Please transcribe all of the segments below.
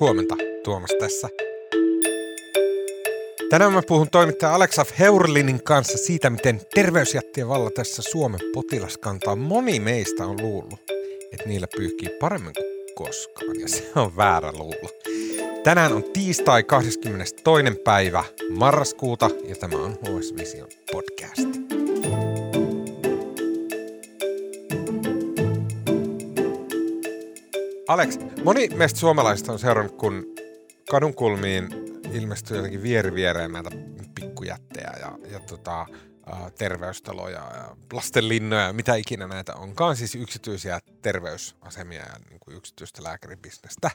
Huomenta, Tuomas tässä. Tänään mä puhun toimittaja Aleksaf Heurlinin kanssa siitä, miten terveysjättien valla tässä Suomen potilaskantaa moni meistä on luullut, että niillä pyyhkii paremmin kuin koskaan, ja se on väärä luulo. Tänään on tiistai 22. päivä marraskuuta, ja tämä on HS Vision podcast. Alex, moni meistä suomalaisista on seurannut, kun kadunkulmiin ilmestyy jotenkin vieri viereen näitä pikkujättejä ja, ja tota, terveystaloja ja lastenlinnoja ja mitä ikinä näitä onkaan, siis yksityisiä terveysasemia ja niin kuin yksityistä lääkäribisnestä.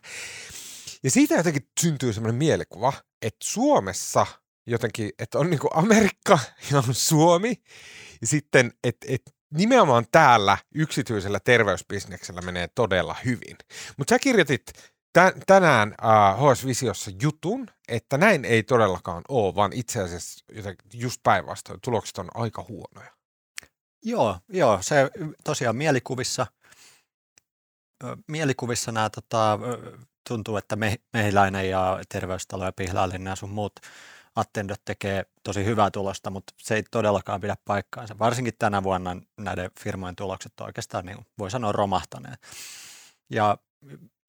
Ja siitä jotenkin syntyy semmoinen mielikuva, että Suomessa jotenkin, että on niin kuin Amerikka ja on Suomi, ja sitten, että, että nimenomaan täällä yksityisellä terveysbisneksellä menee todella hyvin. Mutta sä kirjoitit tänään uh, HS Visiossa jutun, että näin ei todellakaan ole, vaan itse asiassa just päinvastoin tulokset on aika huonoja. Joo, joo se tosiaan mielikuvissa, mielikuvissa nämä tota, tuntuu, että me, mehiläinen ja terveystalo ja pihlaillinen ja sun muut Attendot tekee tosi hyvää tulosta, mutta se ei todellakaan pidä paikkaansa. Varsinkin tänä vuonna näiden firmojen tulokset on oikeastaan, niin voi sanoa, romahtaneet. Ja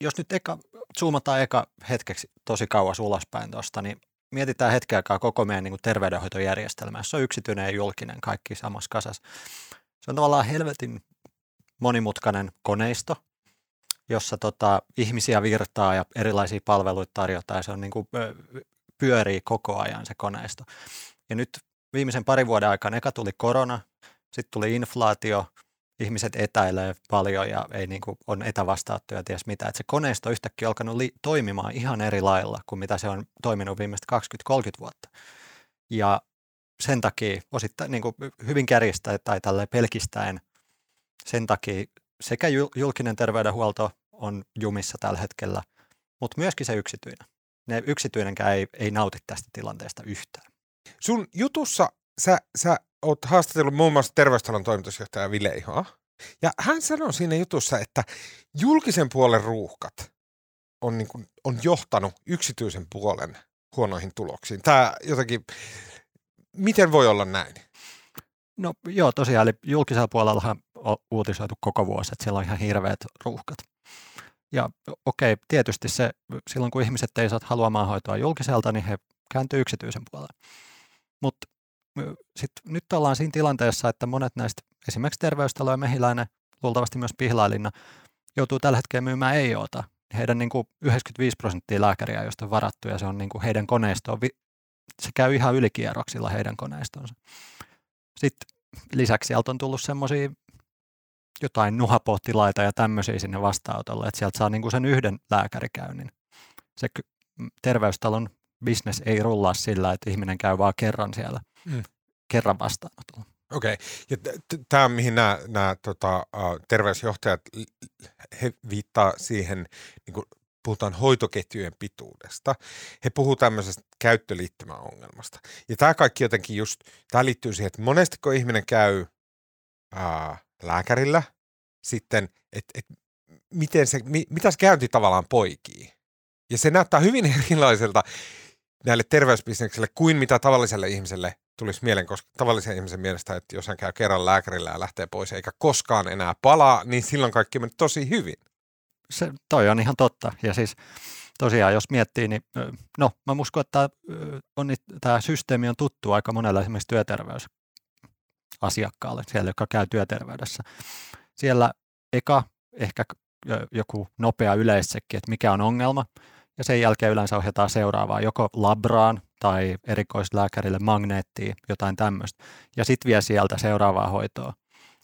jos nyt eka, zoomataan eka hetkeksi tosi kauas ulospäin tuosta, niin mietitään hetken aikaa koko meidän niin kuin terveydenhoitojärjestelmä, jossa on yksityinen ja julkinen kaikki samassa kasassa. Se on tavallaan helvetin monimutkainen koneisto, jossa tota, ihmisiä virtaa ja erilaisia palveluita tarjotaan. Se on niin kuin, pyörii koko ajan se koneisto. Ja nyt viimeisen parin vuoden aikana eka tuli korona, sitten tuli inflaatio, ihmiset etäilee paljon ja ei niin kuin, on etävastaattuja ties mitä. Että se koneisto on yhtäkkiä alkanut li- toimimaan ihan eri lailla kuin mitä se on toiminut viimeiset 20-30 vuotta. Ja sen takia osittain niin kuin hyvin kärjistäen tai tälle pelkistäen sen takia sekä julkinen terveydenhuolto on jumissa tällä hetkellä, mutta myöskin se yksityinen ne yksityinenkään ei, ei nauti tästä tilanteesta yhtään. Sun jutussa sä, sä oot haastatellut muun muassa terveystalon toimitusjohtaja Ville Ihoa, ja hän sanoi siinä jutussa, että julkisen puolen ruuhkat on, niin kuin, on johtanut yksityisen puolen huonoihin tuloksiin. Tämä jotenkin, miten voi olla näin? No joo, tosiaan, eli julkisella puolella on uutisoitu koko vuosi, että siellä on ihan hirveät ruuhkat. Ja okei, okay, tietysti se, silloin kun ihmiset ei saa haluamaan hoitoa julkiselta, niin he kääntyy yksityisen puolelle. Mutta sitten nyt ollaan siinä tilanteessa, että monet näistä, esimerkiksi terveystalo ja mehiläinen, luultavasti myös pihlailinna, joutuu tällä hetkellä myymään EIOta. Heidän niin kuin 95 prosenttia lääkäriä, josta on varattu, ja se on niin kuin heidän koneisto, se käy ihan ylikierroksilla heidän koneistonsa. Sitten lisäksi sieltä on tullut semmoisia jotain nuhapohtilaita ja tämmöisiä sinne vastaanotolle, että sieltä saa niin kuin sen yhden lääkärikäynnin. Se terveystalon bisnes ei rullaa sillä, että ihminen käy vaan kerran siellä, mm. kerran vastaanotolla. Okei, okay. ja tämä on mihin nämä, nämä tota, terveysjohtajat, he viittaa siihen, niin kuin puhutaan hoitoketjujen pituudesta. He puhuvat tämmöisestä käyttöliittymäongelmasta. Ja tämä kaikki jotenkin just, tämä liittyy siihen, että monesti kun ihminen käy uh, lääkärillä sitten, että et, miten se, mi, mitä se käynti tavallaan poikii. Ja se näyttää hyvin erilaiselta näille terveysbisneksille kuin mitä tavalliselle ihmiselle tulisi mieleen, koska tavallisen ihmisen mielestä, että jos hän käy kerran lääkärillä ja lähtee pois eikä koskaan enää palaa, niin silloin kaikki menee tosi hyvin. Se, toi on ihan totta. Ja siis tosiaan, jos miettii, niin no, mä uskon, että on, tämä systeemi on tuttu aika monella esimerkiksi työterveys asiakkaalle, siellä joka käy työterveydessä. Siellä eka ehkä joku nopea yleissekki, että mikä on ongelma, ja sen jälkeen yleensä ohjataan seuraavaa, joko labraan tai erikoislääkärille magneettiin, jotain tämmöistä, ja sitten vie sieltä seuraavaa hoitoa,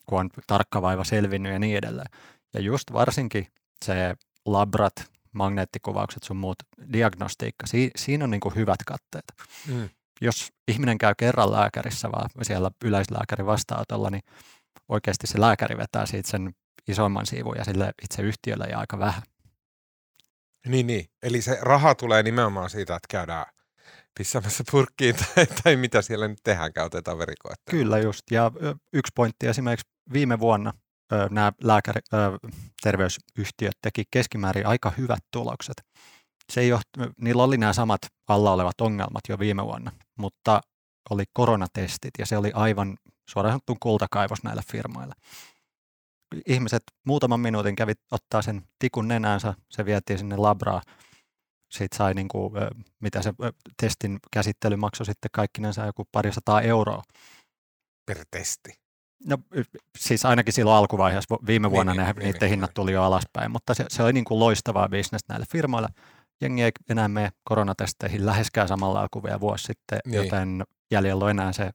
kun on tarkka vaiva selvinnyt ja niin edelleen. Ja just varsinkin se labrat, magneettikuvaukset sun muut, diagnostiikka, si- siinä on niin hyvät katteet. Mm jos ihminen käy kerran lääkärissä vaan siellä yleislääkärin vastaanotolla, niin oikeasti se lääkäri vetää siitä sen isomman siivun ja sille itse yhtiölle ja aika vähän. Niin, niin. Eli se raha tulee nimenomaan siitä, että käydään pissamassa purkkiin tai, tai mitä siellä nyt tehdään, käytetään verikoetta. Kyllä just. Ja yksi pointti esimerkiksi viime vuonna nämä lääkäri, terveysyhtiöt teki keskimäärin aika hyvät tulokset. se ei johtu, niillä oli nämä samat alla olevat ongelmat jo viime vuonna, mutta oli koronatestit ja se oli aivan suoraan sanottu kultakaivos näillä firmoilla. Ihmiset muutaman minuutin kävi ottaa sen tikun nenäänsä, se vietiin sinne labraa, siitä sai niin kuin, mitä se testin käsittely maksoi sitten kaikkinensa joku parisataa euroa. Per testi. No siis ainakin silloin alkuvaiheessa, viime niin, vuonna niin, ne, niin, niiden niin, hinnat niin. tuli jo alaspäin, mutta se, se oli niin kuin loistavaa bisnestä näille firmoille. Jengi ei enää mene koronatesteihin läheskään samalla kuin vielä vuosi sitten, niin. joten jäljellä on enää se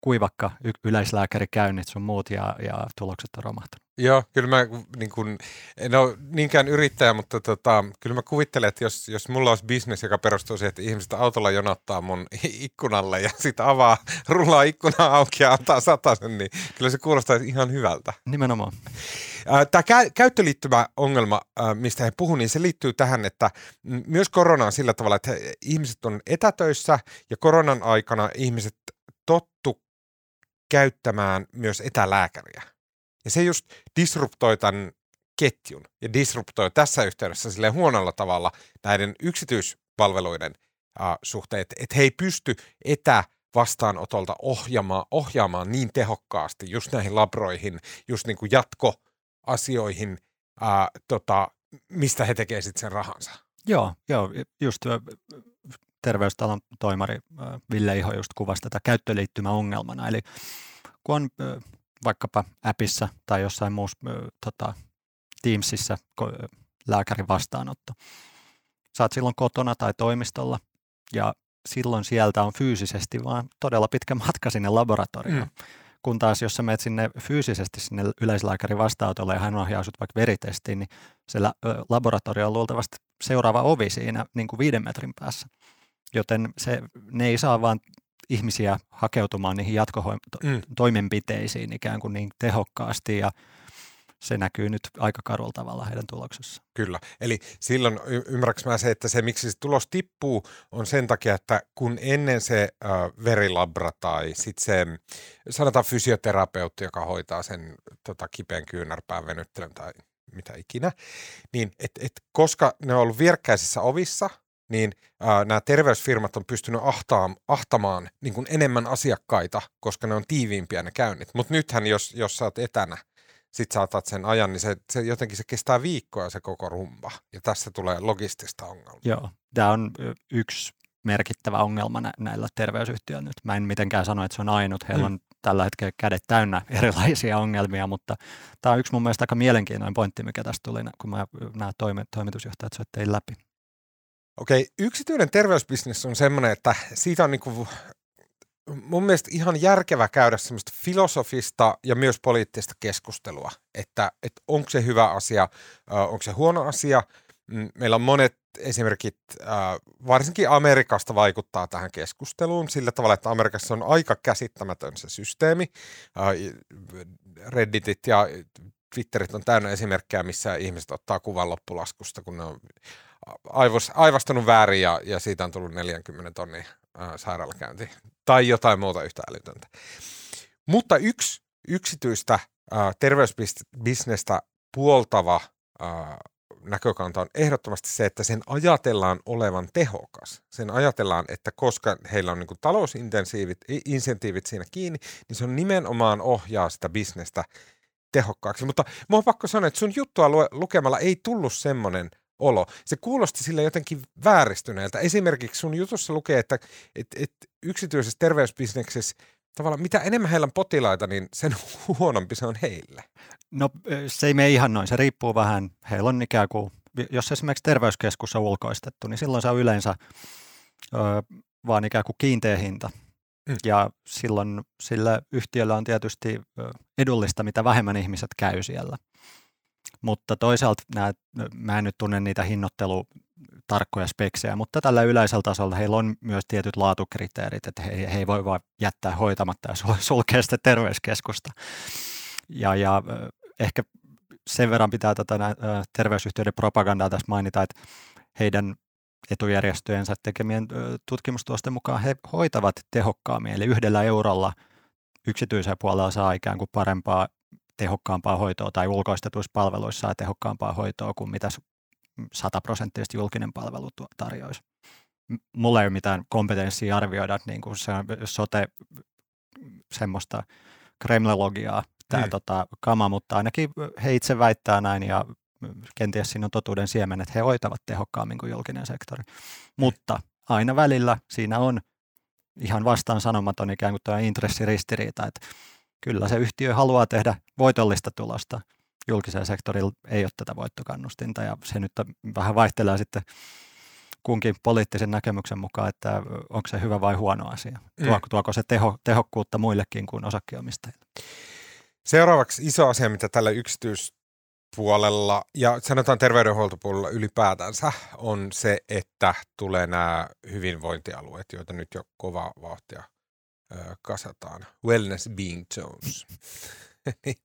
kuivakka y- yleislääkärikäynnit sun muut ja, ja tulokset on romahtanut. Joo, kyllä mä niin kun, en ole niinkään yrittäjä, mutta tota, kyllä mä kuvittelen, että jos, jos mulla olisi bisnes, joka perustuu siihen, että ihmiset autolla jonottaa mun ikkunalle ja sitten avaa, rullaa ikkuna auki ja antaa sataisen, niin kyllä se kuulostaa ihan hyvältä. Nimenomaan. Tämä kä- käyttöliittymä ongelma, mistä he puhuvat, niin se liittyy tähän, että myös korona on sillä tavalla, että ihmiset on etätöissä ja koronan aikana ihmiset tottu käyttämään myös etälääkäriä. Ja se just disruptoi tämän ketjun ja disruptoi tässä yhteydessä sille huonolla tavalla näiden yksityispalveluiden äh, suhteet, että he ei pysty etä vastaanotolta ohjaamaan, ohjaamaan niin tehokkaasti just näihin labroihin, just niin kuin jatkoasioihin, ää, tota, mistä he tekevät sitten sen rahansa. Joo, joo just terveystalon toimari Ville Iho just kuvasi tätä käyttöliittymäongelmana. Eli kun on vaikkapa appissa tai jossain muussa tota, Teamsissa lääkärin vastaanotto. Saat silloin kotona tai toimistolla ja silloin sieltä on fyysisesti vaan todella pitkä matka sinne laboratorioon. Mm. Kun taas jos sä menet sinne fyysisesti sinne yleislääkärin vastaanotolle ja hän ohjaa sut vaikka veritestiin, niin se laboratorio on luultavasti seuraava ovi siinä niin kuin viiden metrin päässä. Joten se, ne ei saa vaan ihmisiä hakeutumaan niihin jatkotoimenpiteisiin mm. ikään kuin niin tehokkaasti ja se näkyy nyt aika karulla tavalla heidän tuloksessa. Kyllä. Eli silloin y- ymmärrätkö mä se, että se miksi se tulos tippuu on sen takia, että kun ennen se äh, verilabra tai sitten se sanotaan fysioterapeutti, joka hoitaa sen tota, kipeän kyynärpään venyttelyn tai mitä ikinä, niin et, et, koska ne on ollut vierkkäisissä ovissa – niin äh, nämä terveysfirmat on pystynyt ahtaam, ahtamaan niin kuin enemmän asiakkaita, koska ne on tiiviimpiä ne käynnit. Mutta nythän, jos, jos sä oot etänä, sit saatat sen ajan, niin se, se jotenkin se kestää viikkoa se koko rumba. Ja tässä tulee logistista ongelmaa. Joo, tämä on yksi merkittävä ongelma nä- näillä terveysyhtiöillä nyt. Mä en mitenkään sano, että se on ainut. Heillä mm. on tällä hetkellä kädet täynnä erilaisia ongelmia, mutta tämä on yksi mun mielestä aika mielenkiintoinen pointti, mikä tästä tuli, kun mä nämä toimi, toimitusjohtajat soittein läpi. Okei, yksityinen terveysbisnes on semmoinen, että siitä on niin kuin mun mielestä ihan järkevä käydä semmoista filosofista ja myös poliittista keskustelua, että, että onko se hyvä asia, onko se huono asia. Mm, meillä on monet esimerkit, varsinkin Amerikasta vaikuttaa tähän keskusteluun sillä tavalla, että Amerikassa on aika käsittämätön se systeemi. Redditit ja Twitterit on täynnä esimerkkejä, missä ihmiset ottaa kuvan loppulaskusta, kun ne on aivos, aivastunut väärin ja, ja siitä on tullut 40 tonnia ää, sairaalakäynti tai jotain muuta yhtä älytöntä. Mutta yksi yksityistä ää, terveysbisnestä puoltava ää, näkökanta on ehdottomasti se, että sen ajatellaan olevan tehokas. Sen ajatellaan, että koska heillä on niin talousinsentiivit siinä kiinni, niin se on nimenomaan ohjaa sitä bisnestä tehokkaaksi. Mutta mä oon pakko sanoa, että sun juttua lukemalla ei tullut semmoinen – olo. Se kuulosti sille jotenkin vääristyneeltä. Esimerkiksi sun jutussa lukee, että et, et yksityisessä terveysbisneksessä tavallaan mitä enemmän heillä on potilaita, niin sen huonompi se on heille. No se ei mene ihan noin. Se riippuu vähän. Heillä on ikään kuin, jos esimerkiksi terveyskeskus on ulkoistettu, niin silloin se on yleensä ö, vaan ikään kuin kiinteä hinta. Mm. Ja silloin sillä yhtiöllä on tietysti edullista, mitä vähemmän ihmiset käy siellä. Mutta toisaalta nämä, mä en nyt tunne niitä hinnoittelu tarkkoja speksejä, mutta tällä yleisellä tasolla heillä on myös tietyt laatukriteerit, että he, he ei voi vain jättää hoitamatta ja sulkea sitä terveyskeskusta. Ja, ja ehkä sen verran pitää tätä terveysyhtiöiden propagandaa tässä mainita, että heidän etujärjestöjensä tekemien tutkimustuosten mukaan he hoitavat tehokkaammin, eli yhdellä eurolla yksityisellä puolella saa ikään kuin parempaa tehokkaampaa hoitoa tai ulkoistetuissa palveluissa saa tehokkaampaa hoitoa kuin mitä sataprosenttisesti julkinen palvelu tarjoaisi. Mulla ei ole mitään kompetenssia arvioida niin kuin se on sote semmoista kremlologiaa tämä mm. tota, kama, mutta ainakin he itse väittää näin ja kenties siinä on totuuden siemen, että he hoitavat tehokkaammin kuin julkinen sektori. Mutta aina välillä siinä on ihan vastaan sanomaton ikään kuin tämä intressiristiriita, että kyllä se yhtiö haluaa tehdä voitollista tulosta. Julkisella sektorilla ei ole tätä voittokannustinta ja se nyt vähän vaihtelee sitten kunkin poliittisen näkemyksen mukaan, että onko se hyvä vai huono asia. Mm. Tuoko se teho, tehokkuutta muillekin kuin osakkeenomistajille? Seuraavaksi iso asia, mitä tällä yksityispuolella ja sanotaan terveydenhuoltopuolella ylipäätänsä on se, että tulee nämä hyvinvointialueet, joita nyt jo kovaa vauhtia kasataan. Wellness being zones.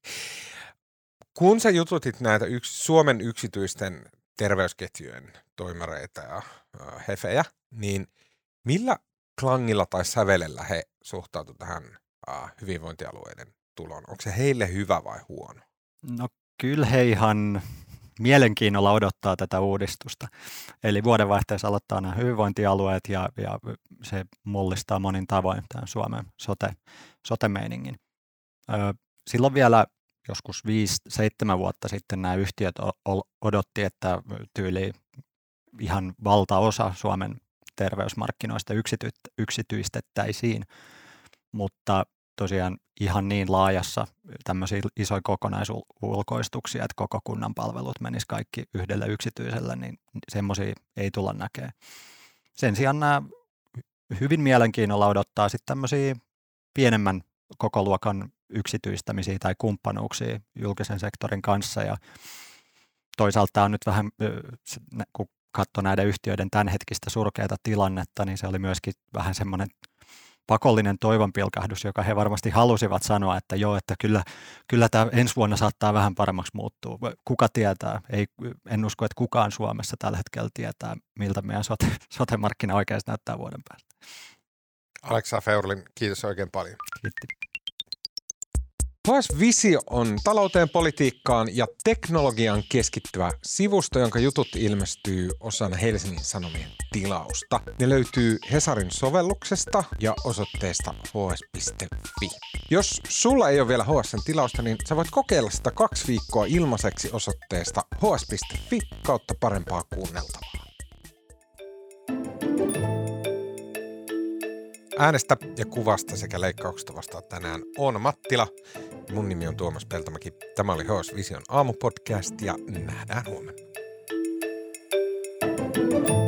Kun sä jututit näitä yks, Suomen yksityisten terveysketjujen toimareita ja ö, hefejä, niin millä klangilla tai sävelellä he suhtautuivat tähän ö, hyvinvointialueiden tuloon? Onko se heille hyvä vai huono? No kyllä he ihan mielenkiinnolla odottaa tätä uudistusta. Eli vuodenvaihteessa aloittaa nämä hyvinvointialueet ja, ja se mullistaa monin tavoin tämän Suomen sote, sote-meiningin. silloin vielä joskus 5-7 vuotta sitten nämä yhtiöt odotti, että tyyli ihan valtaosa Suomen terveysmarkkinoista yksityistettäisiin, mutta tosiaan ihan niin laajassa tämmöisiä isoja kokonaisulkoistuksia, että koko kunnan palvelut menis kaikki yhdelle yksityiselle, niin semmoisia ei tulla näkemään. Sen sijaan nämä hyvin mielenkiinnolla odottaa sitten tämmöisiä pienemmän koko luokan yksityistämisiä tai kumppanuuksia julkisen sektorin kanssa ja toisaalta on nyt vähän, kun katsoi näiden yhtiöiden tämänhetkistä surkeata tilannetta, niin se oli myöskin vähän semmoinen pakollinen toivonpilkahdus, joka he varmasti halusivat sanoa, että joo, että kyllä, kyllä tämä ensi vuonna saattaa vähän paremmaksi muuttua. Kuka tietää? Ei, en usko, että kukaan Suomessa tällä hetkellä tietää, miltä meidän sote, sote-markkina oikeasti näyttää vuoden päästä. Aleksa Feurlin, kiitos oikein paljon. Kiitti. HS Visio on talouteen, politiikkaan ja teknologiaan keskittyvä sivusto, jonka jutut ilmestyy osana Helsingin Sanomien tilausta. Ne löytyy Hesarin sovelluksesta ja osoitteesta hs.fi. Jos sulla ei ole vielä HSn tilausta, niin sä voit kokeilla sitä kaksi viikkoa ilmaiseksi osoitteesta hs.fi kautta parempaa kuunneltavaa. Äänestä ja kuvasta sekä leikkauksesta vastaa tänään on Mattila. Mun nimi on Tuomas Peltomäki. Tämä oli HS Vision aamupodcast ja nähdään huomenna. thank you